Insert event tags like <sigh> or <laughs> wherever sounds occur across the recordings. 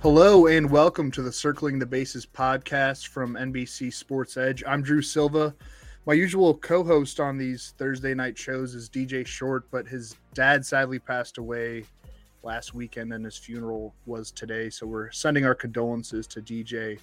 Hello and welcome to the Circling the Bases podcast from NBC Sports Edge. I'm Drew Silva. My usual co host on these Thursday night shows is DJ Short, but his dad sadly passed away last weekend and his funeral was today. So we're sending our condolences to DJ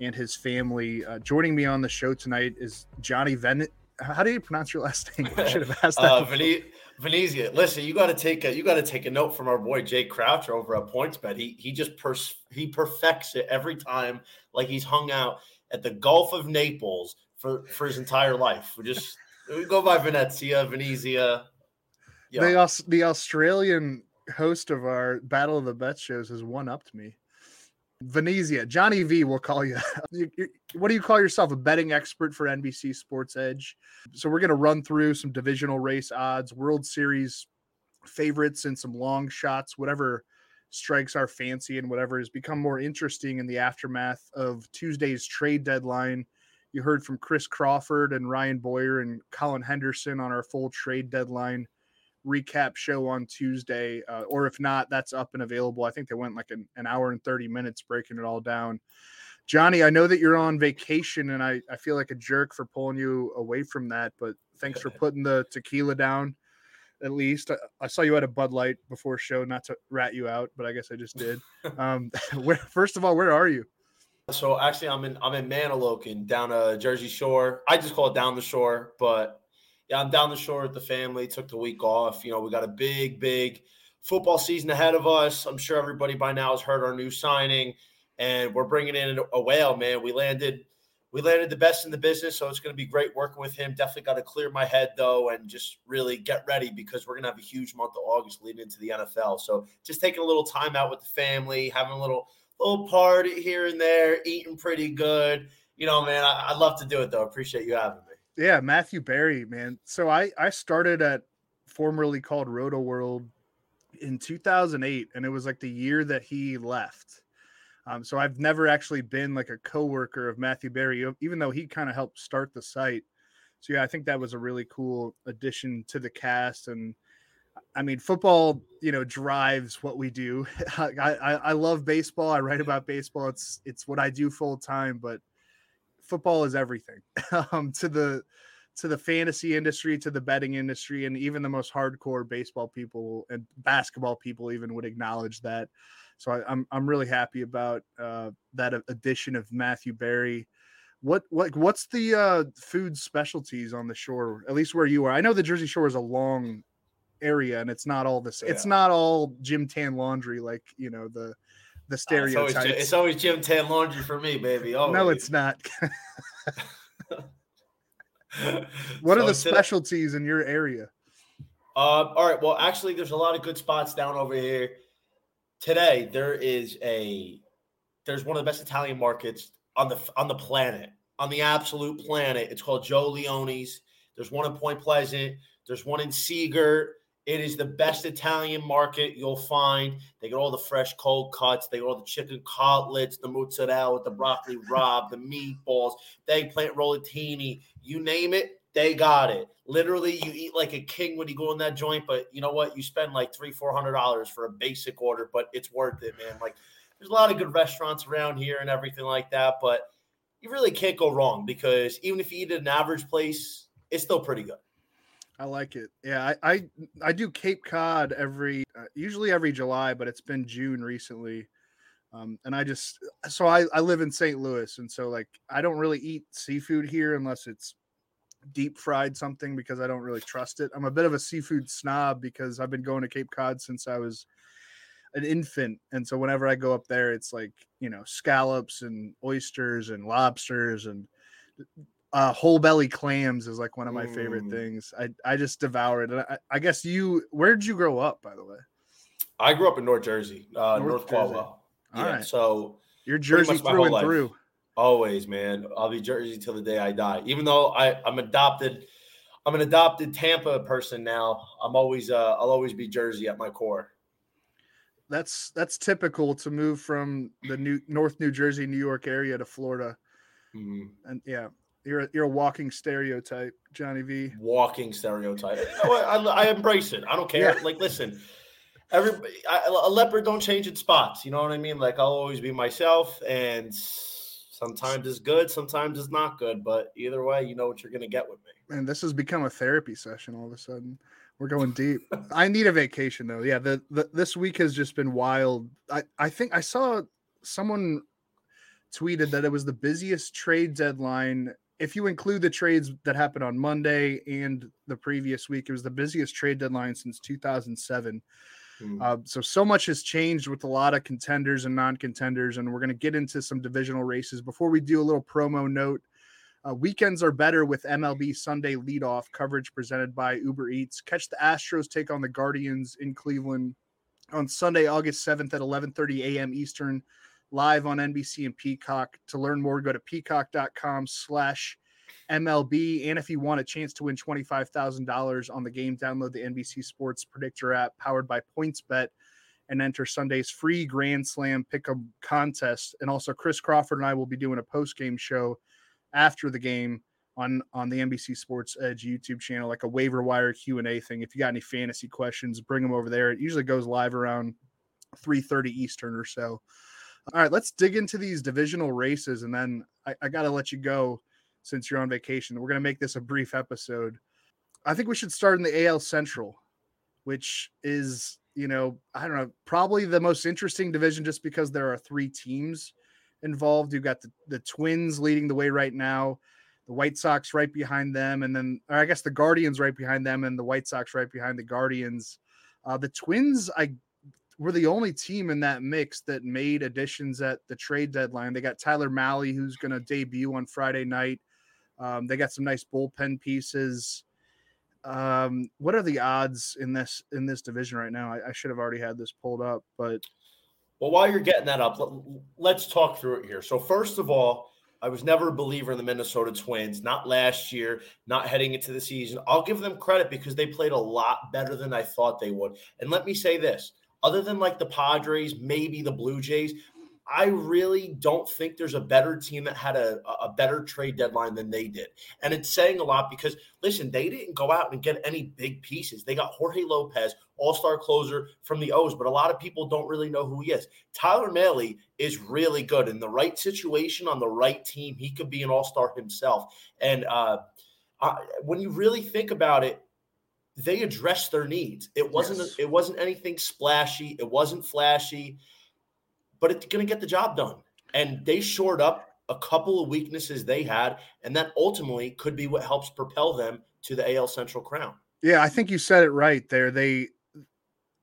and his family. Uh, joining me on the show tonight is Johnny Ven. How do you pronounce your last name? I should have asked <laughs> that. uh, Vene- Venezia, listen, you got to take a you got to take a note from our boy Jay Croucher over at PointsBet. He he just pers- he perfects it every time, like he's hung out at the Gulf of Naples for for his entire life. We just <laughs> we go by Venezia, Venezia. Yeah. The the Australian host of our Battle of the Bets shows has one upped me. Venezia, Johnny V will call <laughs> you. what do you call yourself? A betting expert for NBC Sports Edge. So we're going to run through some divisional race odds, World Series favorites, and some long shots, whatever strikes our fancy and whatever has become more interesting in the aftermath of Tuesday's trade deadline. You heard from Chris Crawford and Ryan Boyer and Colin Henderson on our full trade deadline recap show on Tuesday, uh, or if not, that's up and available. I think they went like an, an hour and 30 minutes breaking it all down. Johnny, I know that you're on vacation and I, I feel like a jerk for pulling you away from that, but thanks for <laughs> putting the tequila down at least. I, I, saw you at a Bud Light before show, not to rat you out, but I guess I just did. <laughs> Um, <laughs> where, first of all, where are you? So actually, I'm in I'm in Manahawkin down a Jersey Shore. I just call it down the shore, but yeah, I'm down the shore with the family. Took the week off. You know, we got a big, big football season ahead of us. I'm sure everybody by now has heard our new signing, and we're bringing in a whale, man. We landed, we landed the best in the business, so it's going to be great working with him. Definitely got to clear my head though, and just really get ready because we're going to have a huge month of August leading into the NFL. So just taking a little time out with the family, having a little little party here and there, eating pretty good. You know, man, I, would love to do it though. Appreciate you having me. Yeah, Matthew Berry, man. So I I started at formerly called Rotoworld in 2008, and it was like the year that he left. Um, so I've never actually been like a coworker of Matthew Berry, even though he kind of helped start the site. So yeah, I think that was a really cool addition to the cast. And I mean, football, you know, drives what we do. <laughs> I, I, I love baseball. I write about baseball. It's it's what I do full time. But football is everything <laughs> um, to the to the fantasy industry, to the betting industry, and even the most hardcore baseball people and basketball people even would acknowledge that. So I, am I'm, I'm really happy about uh, that addition of Matthew Berry. What what what's the uh, food specialties on the shore? At least where you are. I know the Jersey Shore is a long area, and it's not all this. Yeah. It's not all gym tan laundry like you know the the stereotypes. Uh, it's, always, it's always gym tan laundry for me, baby. Always. No, it's not. <laughs> what so are the specialties in your area? Uh, all right. Well, actually, there's a lot of good spots down over here. Today, there is a there's one of the best Italian markets on the on the planet, on the absolute planet. It's called Joe Leone's. There's one in Point Pleasant. There's one in Sea Girt. It is the best Italian market you'll find. They get all the fresh cold cuts. They get all the chicken cutlets, the mozzarella, the broccoli rabe, the meatballs, the eggplant rollatini. You name it, they got it. Literally, you eat like a king when you go in that joint. But you know what? You spend like three, four hundred dollars for a basic order, but it's worth it, man. Like there's a lot of good restaurants around here and everything like that, but you really can't go wrong because even if you eat at an average place, it's still pretty good. I like it. Yeah, I I, I do Cape Cod every uh, usually every July, but it's been June recently. Um, and I just so I, I live in St. Louis, and so like I don't really eat seafood here unless it's deep fried something because I don't really trust it. I'm a bit of a seafood snob because I've been going to Cape Cod since I was an infant, and so whenever I go up there, it's like you know scallops and oysters and lobsters and uh, whole belly clams is like one of my mm. favorite things. I I just devour it. And I, I, guess you, where did you grow up, by the way? I grew up in North Jersey, uh, North, North Caldwell. yeah, right. so you're Jersey through and life. through. Always, man. I'll be Jersey till the day I die. Even though I I'm adopted, I'm an adopted Tampa person now. I'm always uh, I'll always be Jersey at my core. That's that's typical to move from the new North New Jersey, New York area to Florida. Mm-hmm. And yeah, you're a, you're a walking stereotype, Johnny V. Walking stereotype. You know I, I, embrace it. I don't care. Yeah. Like, listen, everybody, I, a leopard don't change its spots. You know what I mean? Like, I'll always be myself, and sometimes it's good, sometimes it's not good. But either way, you know what you're gonna get with me. And this has become a therapy session all of a sudden. We're going deep. I need a vacation though. Yeah, the, the this week has just been wild. I I think I saw someone tweeted that it was the busiest trade deadline if you include the trades that happened on Monday and the previous week, it was the busiest trade deadline since 2007. Mm. Uh, so, so much has changed with a lot of contenders and non contenders. And we're going to get into some divisional races. Before we do a little promo note, uh, weekends are better with MLB Sunday leadoff coverage presented by Uber Eats. Catch the Astros take on the Guardians in Cleveland on Sunday, August 7th at 11:30 a.m. Eastern live on NBC and Peacock. To learn more, go to peacock.com slash MLB. And if you want a chance to win $25,000 on the game, download the NBC Sports Predictor app powered by PointsBet and enter Sunday's free Grand Slam Pick'em contest. And also, Chris Crawford and I will be doing a post game show after the game on on the NBC Sports Edge YouTube channel, like a waiver wire Q and A thing. If you got any fantasy questions, bring them over there. It usually goes live around 3:30 Eastern or so. All right, let's dig into these divisional races, and then I, I got to let you go since you're on vacation. We're going to make this a brief episode. I think we should start in the AL Central, which is, you know, I don't know, probably the most interesting division just because there are three teams involved. You've got the, the Twins leading the way right now, the White Sox right behind them, and then, I guess the Guardians right behind them, and the White Sox right behind the Guardians. Uh, the Twins, I were the only team in that mix that made additions at the trade deadline. They got Tyler Mahle, who's going to debut on Friday night. Um, they got some nice bullpen pieces. Um, what are the odds in this in this division right now? I, I, should have already had this pulled up, but well, while you're getting that up, let, us talk through it here. So first of all, I was never a believer in the Minnesota Twins, not last year, not heading into the season. I'll give them credit because they played a lot better than I thought they would. And let me say this other than like the Padres, maybe the Blue Jays, I really don't think there's a better team that had a, a better trade deadline than they did. And it's saying a lot because, listen, they didn't go out and get any big pieces. They got Jorge Lopez, all star closer from the O's, but a lot of people don't really know who he is. Tyler Mahle is really good. In the right situation on the right team, he could be an all star himself. And uh, uh, when you really think about it, they addressed their needs. It wasn't yes. it wasn't anything splashy. It wasn't flashy, but it's going to get the job done. And they shored up a couple of weaknesses they had, and that ultimately could be what helps propel them to the AL Central crown. Yeah, I think you said it right there. They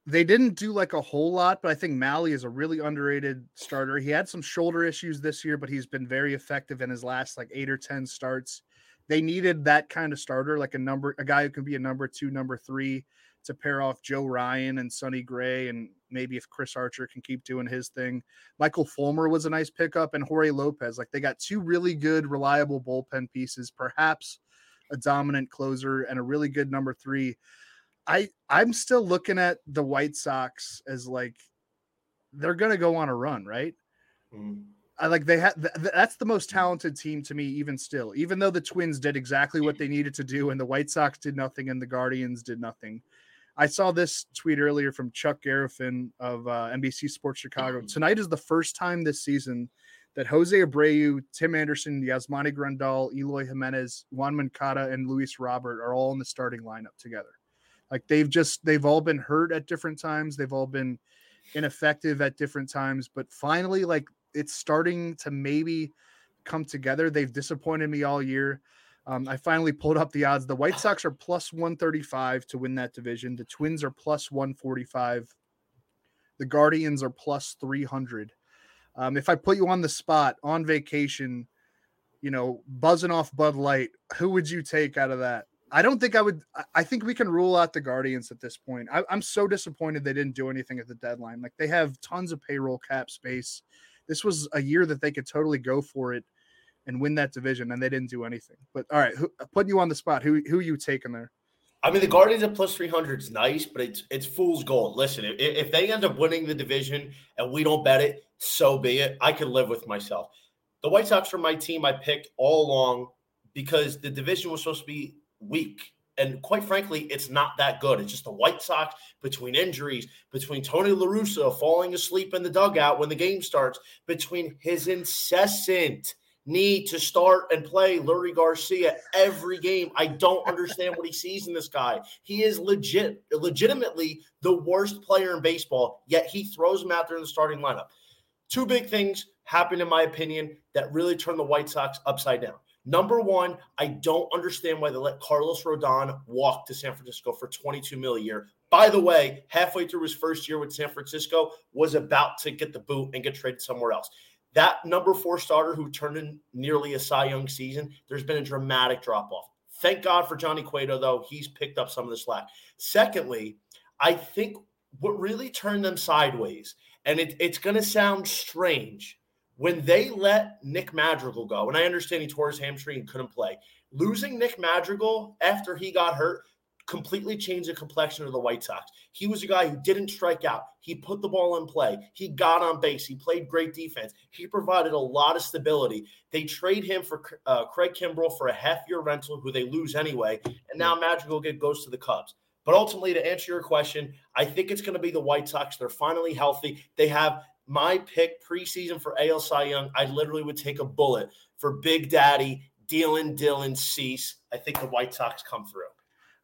they didn't do like a whole lot, but I think Mahle is a really underrated starter. He had some shoulder issues this year, but he's been very effective in his last like eight or ten starts they needed that kind of starter, like a number, a guy who can be a number two, number three to pair off Joe Ryan and Sonny Gray. And maybe if Chris Archer can keep doing his thing. Michael Fulmer was a nice pickup and Jorge Lopez. Like they got two really good, reliable bullpen pieces, perhaps a dominant closer and a really good number three. I I'm still looking at the White Sox as like they're gonna go on a run, right? Mm. I like they had th- that's the most talented team to me, even still, even though the Twins did exactly what they needed to do and the White Sox did nothing and the Guardians did nothing. I saw this tweet earlier from Chuck Garfien of uh, NBC Sports Chicago. Tonight is the first time this season that Jose Abreu, Tim Anderson, Yasmani Grandal, Eloy Jimenez, Yoan Moncada, and Luis Robert are all in the starting lineup together. Like they've just they've all been hurt at different times. They've all been ineffective at different times, but finally, like it's starting to maybe come together. They've disappointed me all year. Um, I finally pulled up the odds. The White <sighs> Sox are plus 135 to win that division. The Twins are plus 145. The Guardians are plus 300. Um, if I put you on the spot on vacation, you know, buzzing off Bud Light, who would you take out of that? I don't think I would. I think we can rule out the Guardians at this point. I, am so disappointed they didn't do anything at the deadline. Like they have tons of payroll cap space. This was a year that they could totally go for it and win that division, and they didn't do anything. But all right, who, uh, putting you on the spot, who who you taking there? I mean, the Guardians at plus three hundred is nice, but it's it's fool's gold. Listen, if, if they end up winning the division and we don't bet it, so be it. I can live with myself. The White Sox are my team. I picked all along because the division was supposed to be weak. And quite frankly, it's not that good. It's just the White Sox between injuries, between Tony La Russa falling asleep in the dugout when the game starts, between his incessant need to start and play Leury Garcia every game. I don't understand what he sees in this guy. He is legit, legitimately the worst player in baseball, yet he throws him out there in the starting lineup. Two big things happened, in my opinion, that really turned the White Sox upside down. Number one, I don't understand why they let Carlos Rodon walk to San Francisco for 22 mil a year. By the way, halfway through his first year with San Francisco, was about to get the boot and get traded somewhere else. That number four starter who turned in nearly a Cy Young season, there's been a dramatic drop off. Thank God for Johnny Cueto, though. He's picked up some of the slack. Secondly, I think what really turned them sideways, and it, it's going to sound strange, when they let Nick Madrigal go, and I understand he tore his hamstring and couldn't play, losing Nick Madrigal after he got hurt completely changed the complexion of the White Sox. He was a guy who didn't strike out. He put the ball in play. He got on base. He played great defense. He provided a lot of stability. They trade him for uh, Craig Kimbrel for a half year rental, who they lose anyway. And now Madrigal goes to the Cubs. But ultimately, to answer your question, I think it's going to be the White Sox. They're finally healthy. They have my pick preseason for AL Cy Young, I literally would take a bullet for Big Daddy, Dylan Dylan Cease. I think the White Sox come through.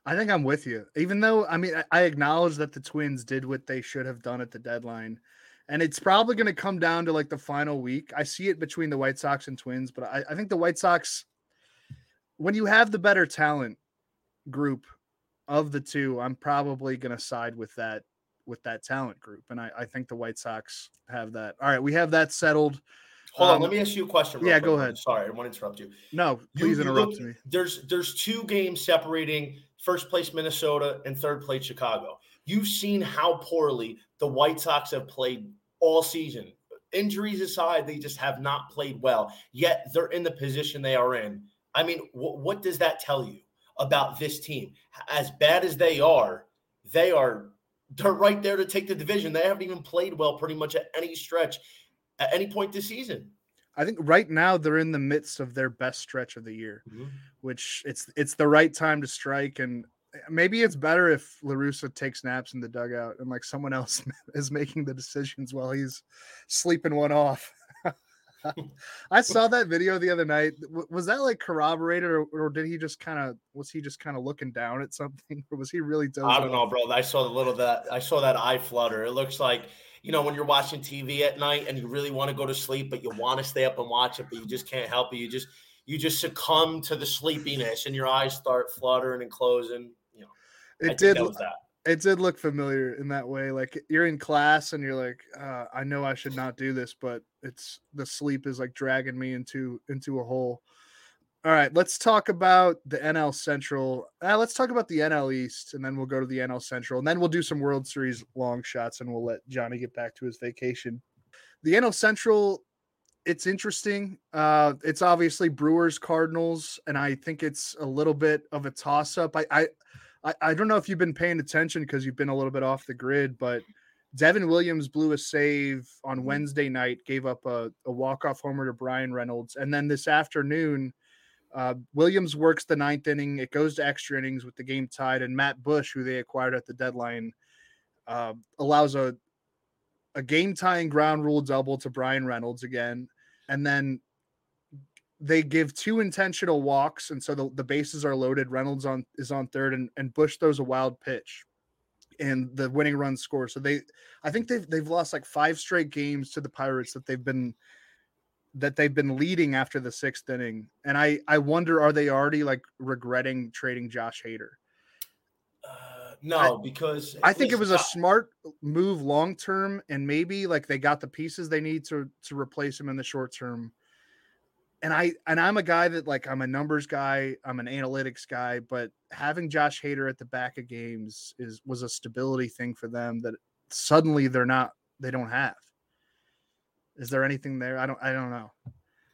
I think I'm with you. Even though I mean I acknowledge that the Twins did what they should have done at the deadline. And it's probably going to come down to like the final week. I see it between the White Sox and Twins, but I, I think the White Sox, when you have the better talent group of the two, I'm probably going to side with that with that talent group. And I, I think the White Sox have that. All right, we have that settled. Hold um, on, let me ask you a question. yeah, quick. go ahead. Sorry, I want to interrupt you. No, please you, interrupt you look, me. There's there's two games separating first place Minnesota and third place Chicago. You've seen how poorly the White Sox have played all season. Injuries aside, they just have not played well. Yet they're in the position they are in. I mean, wh- what does that tell you about this team? As bad as they are, they are they're right there to take the division. They haven't even played well pretty much at any stretch at any point this season. I think right now they're in the midst of their best stretch of the year, mm-hmm. which it's it's the right time to strike. And maybe it's better if La Russa takes naps in the dugout and like someone else <laughs> is making the decisions while he's sleeping one off. <laughs> I saw that video the other night. Was that like corroborated, or, or did he just kind of was he just kind of looking down at something, <laughs> or was he really? I don't know, bro. I saw the little that I saw that eye flutter. It looks like you know when you're watching TV at night and you really want to go to sleep, but you want to stay up and watch it, but you just can't help it. You just you just succumb to the sleepiness, and your eyes start fluttering and closing. You know, it I did. That it did look familiar in that way. Like you're in class and you're like, uh, I know I should not do this, but it's the sleep is like dragging me into into a hole. All right, let's talk about the NL Central. Uh, let's talk about the NL East, and then we'll go to the NL Central, and then we'll do some World Series long shots, and we'll let Johnny get back to his vacation. The NL Central, it's interesting. Uh, it's obviously Brewers, Cardinals, and I think it's a little bit of a toss up. I, I I, I don't know if you've been paying attention because you've been a little bit off the grid, but Devin Williams blew a save on mm-hmm. Wednesday night, gave up a, a walk-off homer to Bryan Reynolds. And then this afternoon, Uh, Williams works the ninth inning. It goes to extra innings with the game tied, and Matt Bush, who they acquired at the deadline, uh, allows a a game tying ground rule double to Bryan Reynolds again, and then they give two intentional walks, and so the, the bases are loaded. Reynolds on is on third, and, and Bush throws a wild pitch, and the winning run score. So they, I think they've they've lost like five straight games to the Pirates that they've been that they've been leading after the sixth inning, and I I wonder are they already like regretting trading Josh Hader? Uh, no, I, because I think it was a smart move long term, and maybe like they got the pieces they need to to replace him in the short term. And I and I'm a guy that like I'm a numbers guy, I'm an analytics guy, but having Josh Hader at the back of games is was a stability thing for them that suddenly they're not they don't have. Is there anything there? I don't I don't know.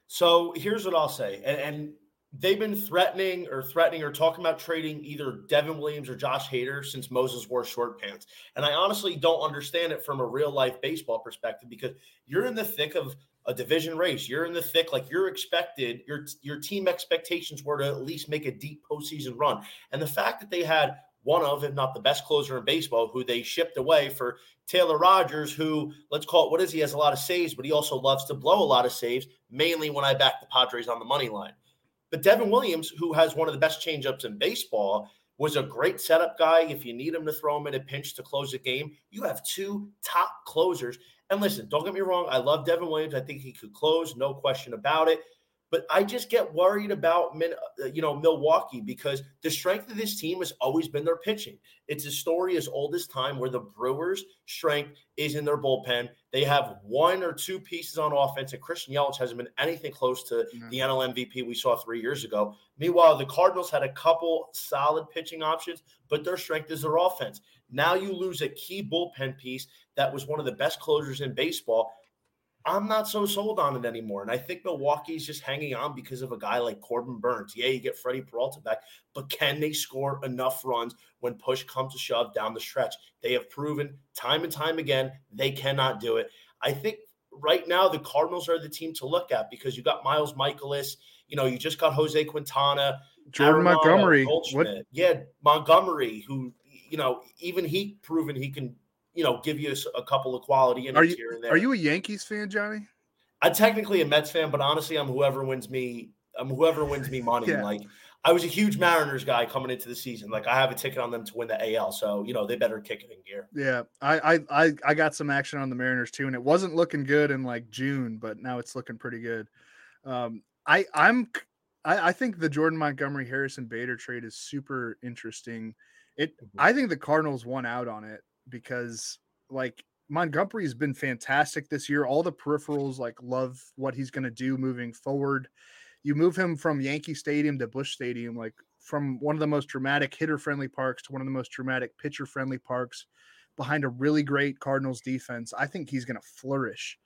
So here's what I'll say, and, and they've been threatening or threatening or talking about trading either Devin Williams or Josh Hader since Moses wore short pants. And I honestly don't understand it from a real life baseball perspective because you're in the thick of a division race. You're in the thick, like you're expected, your your team expectations were to at least make a deep postseason run. And the fact that they had one of, if not the best closer in baseball, who they shipped away for Taylor Rogers, who let's call it what is he has a lot of saves, but he also loves to blow a lot of saves, mainly when I back the Padres on the money line. But Devin Williams, who has one of the best changeups in baseball, was a great setup guy. If you need him to throw him in a pinch to close a game, you have two top closers. And listen, don't get me wrong, I love Devin Williams. I think he could close, no question about it. But I just get worried about uh, you know Milwaukee because the strength of this team has always been their pitching. It's a story as old as time where the Brewers' strength is in their bullpen. They have one or two pieces on offense, and Christian Yelich hasn't been anything close to mm-hmm. the NL MVP we saw three years ago. Meanwhile, the Cardinals had a couple solid pitching options, but their strength is their offense. Now you lose a key bullpen piece that was one of the best closers in baseball. I'm not so sold on it anymore. And I think Milwaukee's just hanging on because of a guy like Corbin Burnes. Yeah, you get Freddie Peralta back, but can they score enough runs when push comes to shove down the stretch? They have proven time and time again they cannot do it. I think right now the Cardinals are the team to look at because you got Miles Mikolas. you know, you just got Jose Quintana, Jordan Arenado, Montgomery. What? Yeah, Montgomery, who, you know, even he proven he can you know, give you a, a couple of quality innings are you, here and there. Are you a Yankees fan, Johnny? I'm technically a Mets fan, but honestly, I'm whoever wins me. I'm whoever wins me money. yeah. Like I was a huge Mariners guy coming into the season. Like I have a ticket on them to win the AL, so you know they better kick it in gear. Yeah, I I I got some action on the Mariners too, and it wasn't looking good in like June, but now it's looking pretty good. Um, I I'm I, I think the Jordan Montgomery Harrison Bader trade is super interesting. It mm-hmm. I think the Cardinals won out on it because like Montgomery's been fantastic this year. All the peripherals like love what he's going to do moving forward. You move him from Yankee Stadium to Busch Stadium, like from one of the most dramatic hitter friendly parks to one of the most dramatic pitcher friendly parks behind a really great Cardinals defense. I think he's going to flourish.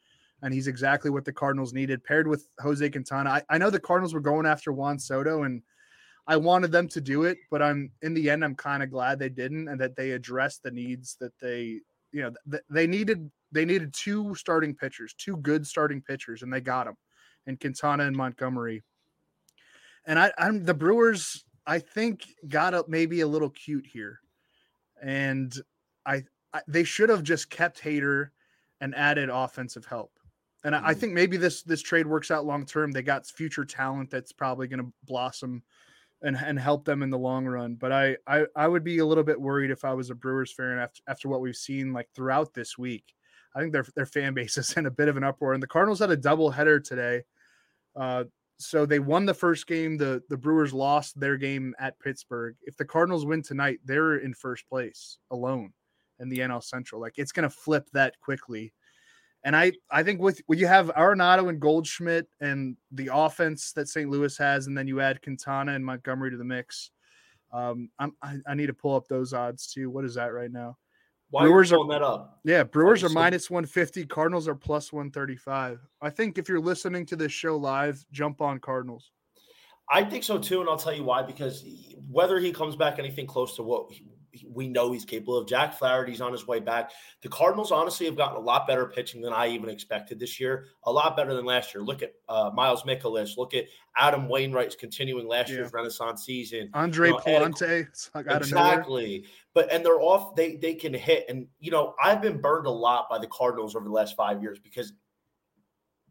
And he's exactly what the Cardinals needed, paired with Jose Quintana. I, I know the Cardinals were going after Juan Soto, and I wanted them to do it, but I'm in the end I'm kind of glad they didn't and that they addressed the needs that they you know th- they needed they needed two starting pitchers, two good starting pitchers and they got them. And Quintana and Montgomery. And I I'm the Brewers I think got up maybe a little cute here. And I, I they should have just kept Hader and added offensive help. And I, I mm. think maybe this this trade works out long term. They got future talent that's probably going to blossom and and help them in the long run. But I, I I would be a little bit worried if I was a Brewers fan after after what we've seen like throughout this week. I think their their fan <laughs> base is in a bit of an uproar. And the Cardinals had a double header today. Uh, so they won the first game. The the Brewers lost their game at Pittsburgh. If the Cardinals win tonight, they're in first place alone in the NL Central. Like it's to flip that quickly. And I, I think with when you have Arenado and Goldschmidt and the offense that St. Louis has, and then you add Quintana and Montgomery to the mix, um, I'm, I, I need to pull up those odds too. What is that right now? Why Brewers are pulling that up? Yeah, Brewers are minus 150, Cardinals are plus 135. I think if you're listening to this show live, jump on Cardinals. I think so too, and I'll tell you why. Because whether he comes back anything close to what we know he's capable of. Jack Flaherty's on his way back. The Cardinals honestly have gotten a lot better pitching than I even expected this year. A lot better than last year. Look at uh, Miles Mikolas. Look at Adam Wainwright's continuing last yeah. year's Renaissance season. Andre you know. Exactly. But and they're off. They they can hit. And you know I've been burned a lot by the Cardinals over the last five years because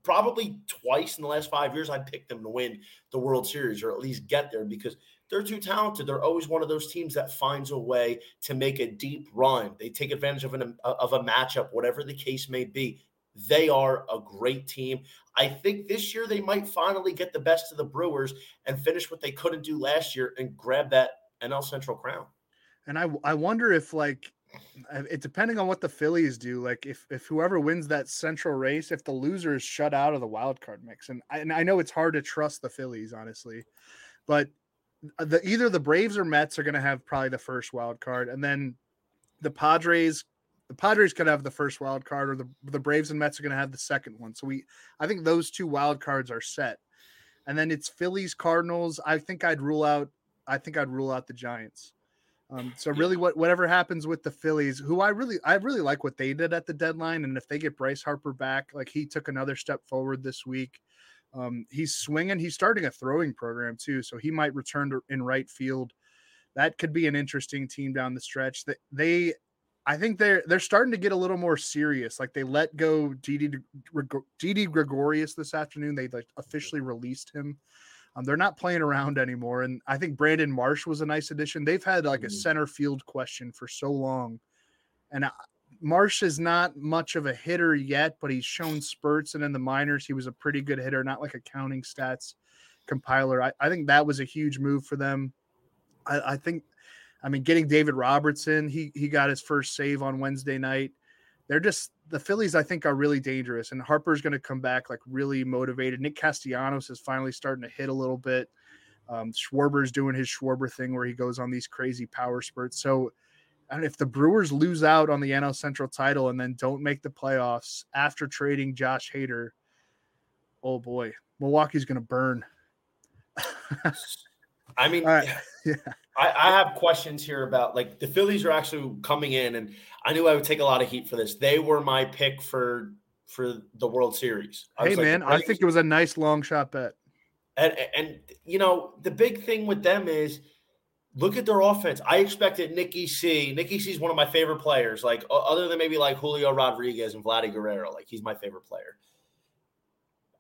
probably twice in the last five years I picked them to win the World Series or at least get there because they're too talented. They're always one of those teams that finds a way to make a deep run. They take advantage of an of a matchup, whatever the case may be. They are a great team. I think this year they might finally get the best of the Brewers and finish what they couldn't do last year and grab that NL Central crown. And I I wonder if like it depending on what the Phillies do, like if if whoever wins that central race, if the loser is shut out of the wild card mix, and I, and I know it's hard to trust the Phillies, honestly, but uh, the either the Braves or Mets are going to have probably the first wild card, and then the Padres. The Padres could have the first wild card, or the the Braves and Mets are going to have the second one. So we, I think those two wild cards are set, and then it's Phillies Cardinals. I think I'd rule out. I think I'd rule out the Giants. Um, so really, what whatever happens with the Phillies, who I really I really like what they did at the deadline, and if they get Bryce Harper back, like he took another step forward this week. Um, he's swinging. He's starting a throwing program too, so he might return to in right field. That could be an interesting team down the stretch. That they, I think they're they're starting to get a little more serious. Like they let go Didi Gregorius this afternoon. They like officially released him. Um, they're not playing around anymore, and I think Brandon Marsh was a nice addition. They've had like a mm-hmm. center field question for so long, and Marsh is not much of a hitter yet, but he's shown spurts. And in the minors, he was a pretty good hitter, not like a counting stats compiler. I, I think that was a huge move for them. I, I, think, I mean, getting David Robertson, he he got his first save on Wednesday night. They're just the Phillies, I think, are really dangerous. And Harper's going to come back like really motivated. Nick Castellanos is finally starting to hit a little bit. Um, Schwarber's doing his Schwarber thing where he goes on these crazy power spurts. So and if the Brewers lose out on the NL Central title and then don't make the playoffs after trading Josh Hader, oh boy, Milwaukee's going to burn. <laughs> I mean, right. yeah. I, I, have questions here about like the Phillies are actually coming in, and I knew I would take a lot of heat for this. They were my pick for for the World Series. I hey man, like, I think it was a nice long shot bet. And and you know the big thing with them is look at their offense. I expected Nicky C. Nicky C is one of my favorite players. Like other than maybe like Julio Rodriguez and Vladdy Guerrero, like he's my favorite player.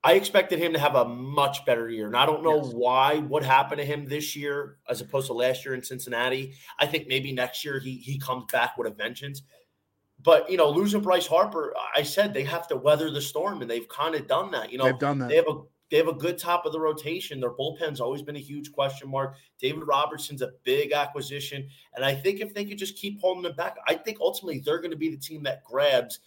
I expected him to have a much better year. And I don't know yes. why, what happened to him this year as opposed to last year in Cincinnati. I think maybe next year he he comes back with a vengeance. But you know, losing Bryce Harper, I said they have to weather the storm, and they've kind of done that. You know, they've done that. They have a they have a good top of the rotation. Their bullpen's always been a huge question mark. David Robertson's a big acquisition. And I think if they could just keep holding them back, I think ultimately they're going to be the team that grabs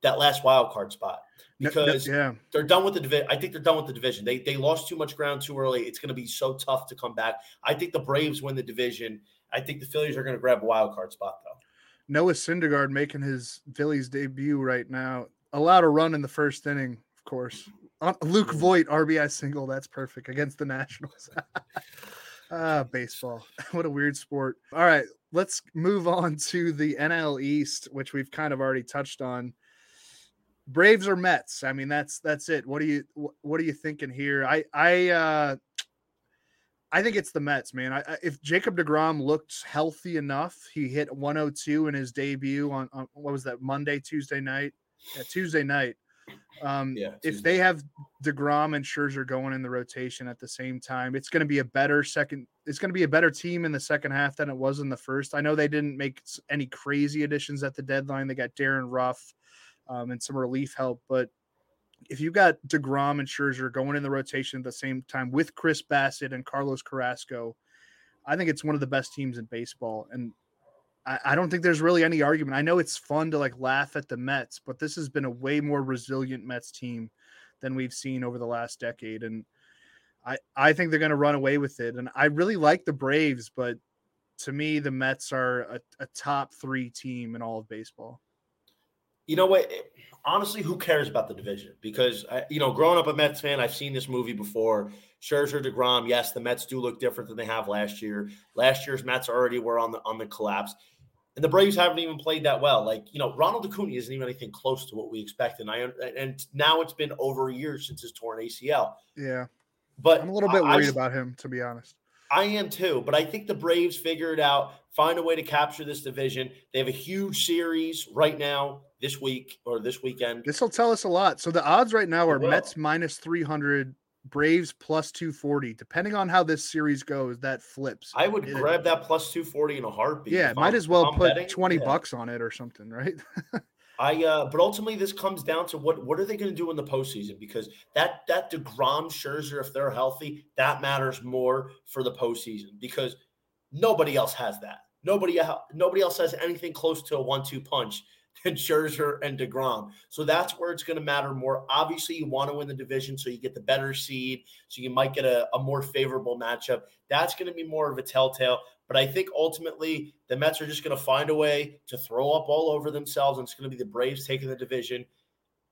that last wild card spot because yeah. they're done with the division. I think they're done with the division. They they lost too much ground too early. It's going to be so tough to come back. I think the Braves win the division. I think the Phillies are going to grab a wild card spot though. Noah Syndergaard making his Phillies debut right now. Allowed a run in the first inning, of course. Luke mm. Voit RBI single. That's perfect against the Nationals. <laughs> ah, baseball. <laughs> what a weird sport. All right, let's move on to the NL East, which we've kind of already touched on. Braves or Mets? I mean, that's that's it. What are you what are you thinking here? I I uh I think it's the Mets, man. I, if Jacob DeGrom looked healthy enough, he hit 102 in his debut on, on what was that Monday, Tuesday night? Yeah, Tuesday night. Um, yeah, if they have Degrom and Scherzer going in the rotation at the same time, it's going to be a better second. It's going to be a better team in the second half than it was in the first. I know they didn't make any crazy additions at the deadline. They got Darin Ruf um, and some relief help, but if you got Degrom and Scherzer going in the rotation at the same time with Chris Bassitt and Carlos Carrasco, I think it's one of the best teams in baseball. And I, I don't think there's really any argument. I know it's fun to like laugh at the Mets, but this has been a way more resilient Mets team than we've seen over the last decade. And I, I think they're going to run away with it. And I really like the Braves, but to me, the Mets are a, a top three team in all of baseball. You know what? Honestly, who cares about the division? Because I, you know, growing up a Mets fan, I've seen this movie before. Scherzer, Degrom. Yes, the Mets do look different than they have last year. Last year's Mets already were on the on the collapse And the Braves haven't even played that well. Like, you know, Ronald Acuna isn't even anything close to what we expected. And I and now it's been over a year since his torn ACL. Yeah. But I'm a little bit worried I, about him, to be honest. I am too, but I think the Braves figure it out, find a way to capture this division. They have a huge series right now this week or this weekend. This will tell us a lot. So the odds right now are Mets minus 300, Braves plus 240. Depending on how this series goes, that flips. I would it, grab that plus 240 in a heartbeat. Yeah, might I'm, as well put betting, 20 yeah. bucks on it or something, right? <laughs> I uh but ultimately this comes down to what what are they going to do in the postseason? Because that that DeGrom Scherzer, if they're healthy, that matters more for the postseason because nobody else has that. Nobody nobody else has anything close to a one-two punch than Scherzer and DeGrom. So that's where it's going to matter more. Obviously, you want to win the division so you get the better seed, so you might get a, a more favorable matchup. That's going to be more of a telltale. But I think ultimately the Mets are just going to find a way to throw up all over themselves, and it's going to be the Braves taking the division.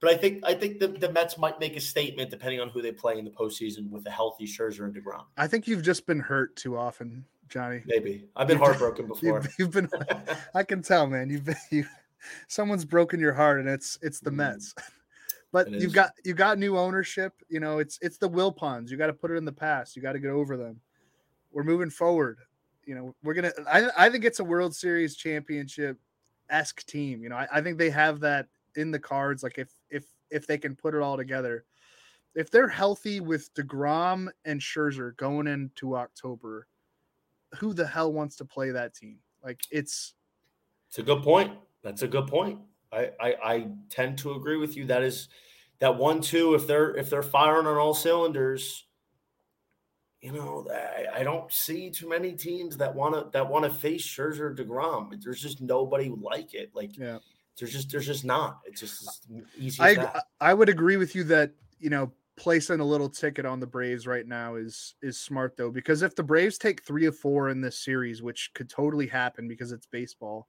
But I think I think the, the Mets might make a statement depending on who they play in the postseason with a healthy Scherzer and Degrom. I think you've just been hurt too often, Johnny. Maybe I've been heartbroken before. You've, you've been. <laughs> I can tell, man. You've been. You, someone's broken your heart, and it's it's the mm. Mets. <laughs> but you've got you got new ownership. You know, it's it's the will Wilpons. You got to put it in the past. You got to get over them. We're moving forward you know, we're gonna. I I think it's a World Series championship esque team. You know, I, I think they have that in the cards. Like if if if they can put it all together, if they're healthy with Degrom and Scherzer going into October, who the hell wants to play that team? Like it's. It's a good point. That's a good point. I, I, I tend to agree with you. That is that one two. If they're if they're firing on all cylinders, you know, I, I don't see too many teams that want to that want to face Scherzer Degrom. There's just nobody like it. Like, yeah. there's just there's just not. It's just easy. I I would agree with you that you know placing a little ticket on the Braves right now is is smart though because if the Braves take three or four in this series, which could totally happen because it's baseball,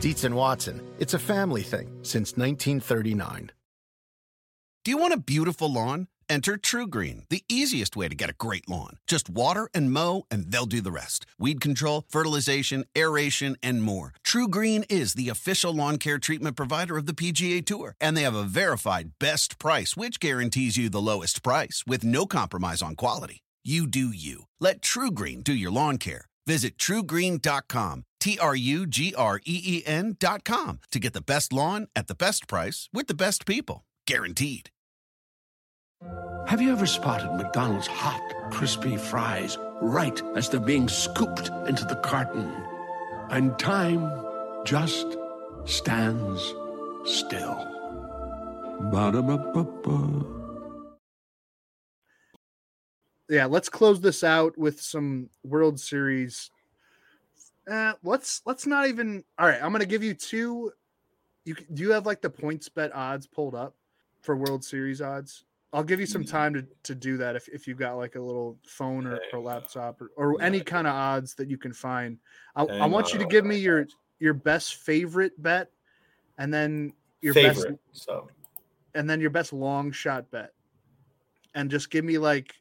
Dietz and Watson, it's a family thing since 1939. Do you want a beautiful lawn? Enter TruGreen, the easiest way to get a great lawn. Just water and mow, and they'll do the rest. Weed control, fertilization, aeration, and more. TruGreen is the official lawn care treatment provider of the PGA Tour, and they have a verified best price, which guarantees you the lowest price with no compromise on quality. You do you. Let TruGreen do your lawn care. Visit trugreen.com, T R U G R E E N.com to get the best lawn at the best price with the best people. Guaranteed. Have you ever spotted McDonald's hot, crispy fries right as they're being scooped into the carton? And time just stands still. Ba-da-ba-ba-ba. Yeah, let's close this out with some World Series. Uh, let's let's not even. All right, I'm gonna give you two. You do you have like the PointsBet odds pulled up for World Series odds? I'll give you some mm. time to, to do that if, if you've got like a little phone or, or laptop or, or any kind of odds that you can find. I, I want you to give me your your best favorite bet and then your favorite, best so and then your best long shot bet. And just give me like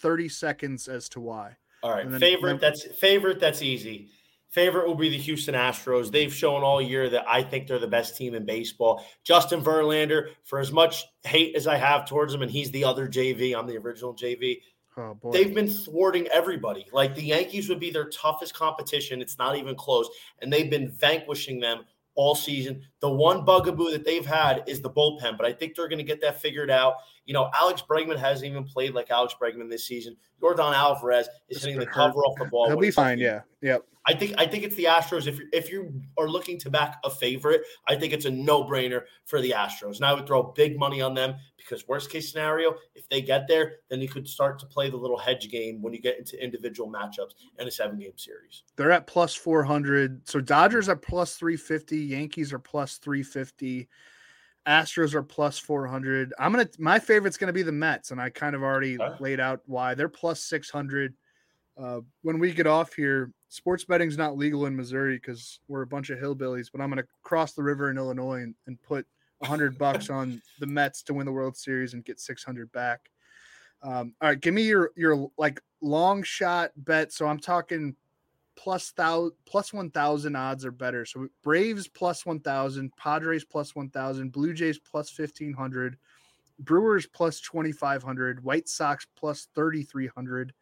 30 seconds as to why. All right. Then, favorite, then, that's favorite, that's easy. Favorite will be the Houston Astros. They've shown all year that I think they're the best team in baseball. Justin Verlander, for as much hate as I have towards him, and he's the other JV, I'm the original JV. Oh, they've been thwarting everybody. Like the Yankees would be their toughest competition. It's not even close. And they've been vanquishing them all season. The one bugaboo that they've had is the bullpen, but I think they're going to get that figured out. You know, Alex Bregman hasn't even played like Alex Bregman this season. Yordan Alvarez is hitting the cover off the ball. He'll be fine. Yeah. Yep. I think I think it's the Astros. If you if you are looking to back a favorite, I think it's a no brainer for the Astros. And I would throw big money on them because worst case scenario, if they get there, then you could start to play the little hedge game when you get into individual matchups in a seven game series. They're at plus 400. So Dodgers are plus 350, Yankees are plus 350. Astros are plus 400. I'm going to, my favorite's going to be the Mets. And I kind of already okay. laid out why they're plus 600. Uh, when we get off here, sports betting's not legal in Missouri because we're a bunch of hillbillies, but I'm going to cross the river in Illinois and, and put 100 <laughs> bucks on the Mets to win the World Series and get 600 back. Um, all right, give me your, your like long shot bet. So I'm talking plus thou plus one thousand odds or better. So Braves plus one thousand, Padres plus one thousand, Blue Jays plus fifteen hundred, Brewers plus twenty five hundred, White Sox plus thirty three hundred,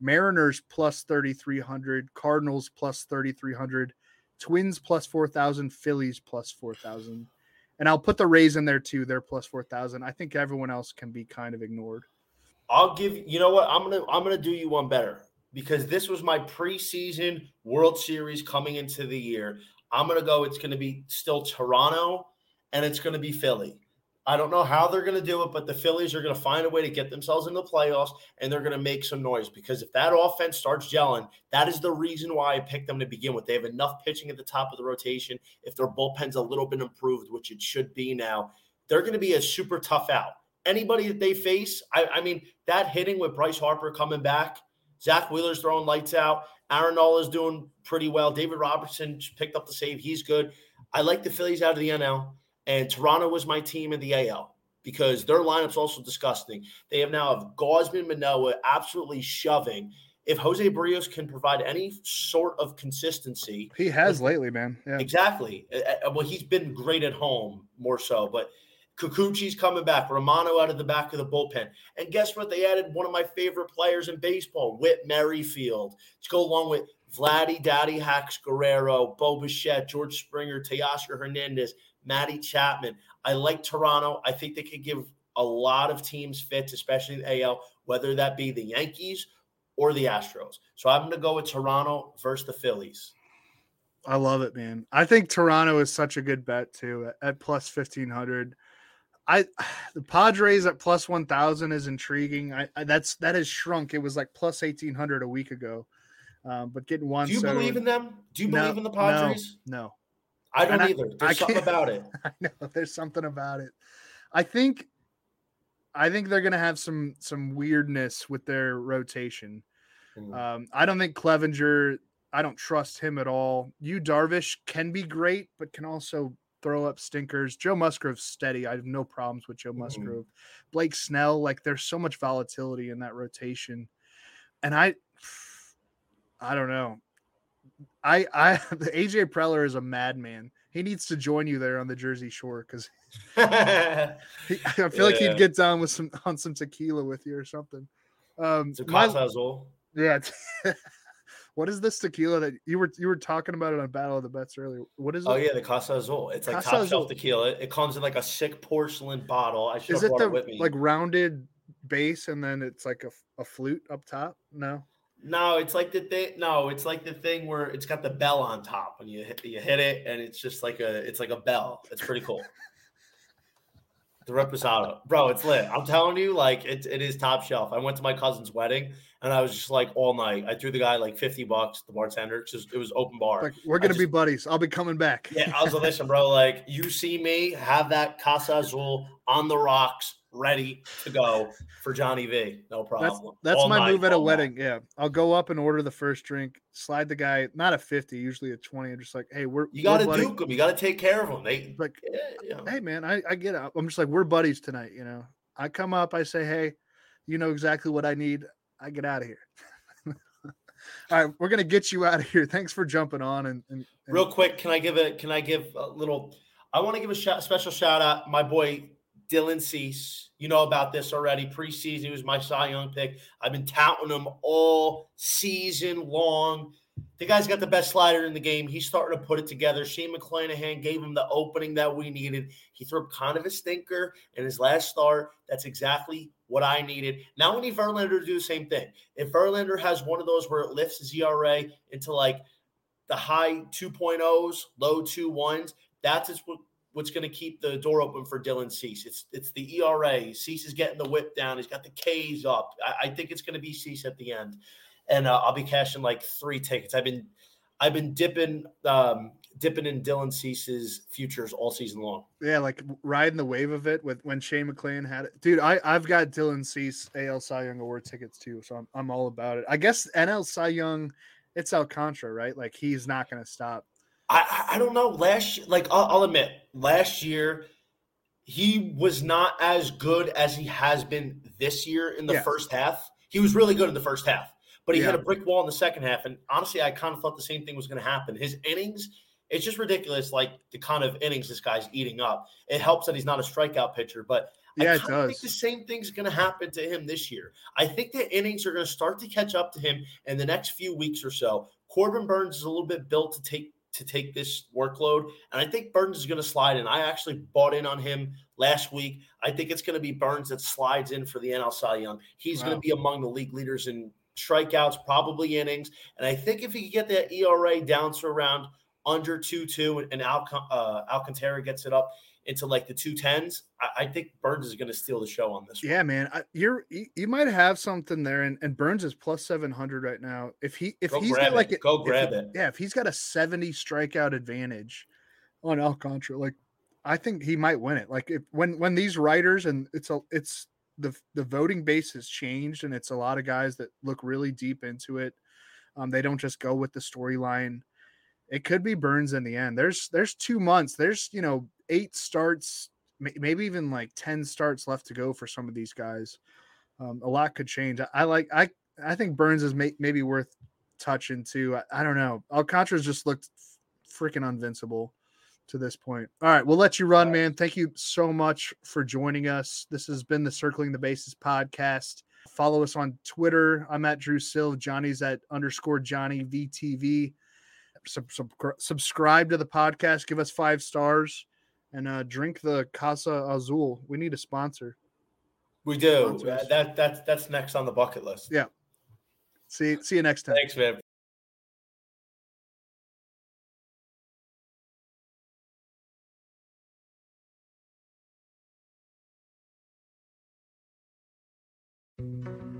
Mariners plus thirty three hundred, Cardinals plus thirty three hundred, Twins plus four thousand, Phillies plus four thousand. And I'll put the Rays in there too. They're plus four thousand. I think everyone else can be kind of ignored. I'll give you know what I'm gonna I'm gonna do you one better because this was my preseason World Series coming into the year. I'm to go, it's to be still Toronto and it's to be Philly. I don't know how they're going to do it, but the Phillies are going to find a way to get themselves in the playoffs and they're going to make some noise because if that offense starts gelling, that is the reason why I picked them to begin with. They have enough pitching at the top of the rotation. If their bullpen's a little bit improved, which it should be now, they're going to be a super tough out. Anybody that they face, I, I mean, that hitting with Bryce Harper coming back – Zack Wheeler's throwing lights out. Aaron is doing pretty well. David Robertson picked up the save. He's good. I like the Phillies out of the NL, and Toronto was my team in the AL because their lineup's also disgusting. They have now have Gausman, Manoah absolutely shoving. If Jose Berrios can provide any sort of consistency, he has lately, man. Yeah. Exactly. Well, he's been great at home more so, but Kikuchi's coming back. Romano out of the back of the bullpen. And guess what? They added one of my favorite players in baseball, Whit Merrifield, to go along with Vladdy, Daddy Hacks Guerrero, Bo Bichette, George Springer, Teoscar Hernandez, Matty Chapman. I like Toronto. I think they could give a lot of teams fits, especially the AL, whether that be the Yankees or the Astros. So I'm going to go with Toronto versus the Phillies. I love it, man. I think Toronto is such a good bet too at, plus 1500. I <sighs> the Padres at plus one thousand is intriguing. I, I, that's that has shrunk. It was like plus eighteen hundred a week ago, um, but getting one. Do you so, believe in them? Do you no, believe in the Padres? No, no. I don't and either. There's I something about it. <laughs> I know there's something about it. I think, I think they're gonna have some some weirdness with their rotation. Mm. Um, I don't think Clevinger. I don't trust him at all. You Darvish can be great, but can also throw up stinkers. Joe Musgrove's steady. I have no problems with Joe mm-hmm. Musgrove. Mm-hmm. Blake Snell, like there's so much volatility in that rotation. And I <sighs> I don't know. I I <laughs> the AJ Preller is a madman. He needs to join you there on the Jersey Shore because <laughs> <laughs> I feel yeah. like he'd get down with some on some tequila with you or something. Um, it's a my, yeah, what is this tequila that you were you were talking about it on Battle of the Bets earlier? What is oh, it? Oh yeah, the Casa Azul. It's like Casa top shelf tequila. It comes in like a sick porcelain bottle. I should is have it the it with me. like rounded base and then it's like a, a flute up top? No. No, it's like the thing. No, it's like the thing where it's got the bell on top when you hit you hit it, and it's just like a it's like a bell. It's pretty cool. the Reposado, bro, it's lit. I'm telling you, like it, it is top shelf. I went to my cousin's wedding and I was just like all night. I threw the guy like 50 bucks, the bartender, just it was open bar. Like, we're gonna just, be buddies. I'll be coming back. Yeah, I was like, listen, bro, like you see me have that Casa Azul on the rocks, ready to go for Johnny V. No problem. That's, that's my night, move at a wedding. Night. Yeah. I'll go up and order the first drink, slide the guy, not a 50, usually a 20. I'm just like, hey, we're you gotta duke them, you gotta take care of them. They like yeah, hey man, I, I get it. I'm just like, we're buddies tonight, you know. I come up, I say, Hey, you know exactly what I need. I get out of here. <laughs> All right, we're gonna get you out of here. Thanks for jumping on. And, and, and real quick, can I give a can I give a little? I want to give a sh- special shout out my boy Dylan Cease. You know about this already. Preseason, he was my Cy Young pick. I've been touting him all season long. The guy's got the best slider in the game. He's starting to put it together. Shane McClanahan gave him the opening that we needed. He threw kind of a stinker in his last start. That's exactly what I needed. Now we need Verlander to do the same thing. If Verlander has one of those where it lifts his ERA into like the high 2.0s, low 2.1s, that's what what's going to keep the door open for Dylan Cease. It's it's the ERA. Cease is getting the WHIP down. He's got the K's up. I, I think it's going to be Cease at the end, and uh, I'll be cashing like three tickets. I've been I've been dipping um, dipping in Dylan Cease's futures all season long. Yeah, like riding the wave of it with when Shane McClanahan had it. Dude, I I've got Dylan Cease AL Cy Young Award tickets too, so I'm I'm all about it. I guess NL Cy Young, it's Alcantara, right? Like he's not going to stop. I I don't know. Last like I'll, I'll admit, last year he was not as good as he has been this year in the Yeah. first half. He was really good in the first half, but he Yeah. hit a brick wall in the second half. And honestly, I kind of thought the same thing was going to happen. His innings, it's just ridiculous, like the kind of innings this guy's eating up. It helps that he's not a strikeout pitcher, but Yeah, I it kinda think the same thing's going to happen to him this year. I think the innings are going to start to catch up to him in the next few weeks or so. Corbin Burnes is a little bit built to take to take this workload, and I think Burnes is going to slide in. I actually bought in on him last week. I think it's going to be Burnes that slides in for the NL Cy Young. He's going to be among the league leaders in strikeouts, probably innings, and I think if he can get that ERA down to around under two two, and, and Alc- uh, Alcantara gets it up into like the two tens, I, I think Burnes is going to steal the show on this. one. Yeah, man, I, you're you, you might have something there, and, and Burnes is plus seven hundred right now. If he if Go he's got like a- Go grab it. yeah, if he's got a seventy strikeout advantage on Alcantara, like I think he might win it. Like if when when these writers and it's a it's the the voting base has changed, and it's a lot of guys that look really deep into it. Um, they don't just go with the storyline. It could be Burnes in the end. There's there's two months. There's you know eight starts, maybe even like ten starts left to go for some of these guys. Um, a lot could change. I, I like I I think Burnes is may, maybe worth touching too. I, I don't know. Alcantara's just looked freaking invincible to this point. All right, we'll let you run, man. Thank you so much for joining us. This has been the Circling the Bases podcast. Follow us on Twitter. I'm at Drew Silv. Johnny's at underscore Johnny VTV. Sub, sub, subscribe to the podcast. Give us five stars and uh, drink the Casa Azul. We need a sponsor. We do. Sponsors. That that's that's next on the bucket list. Yeah. See see you next time. Thanks, man.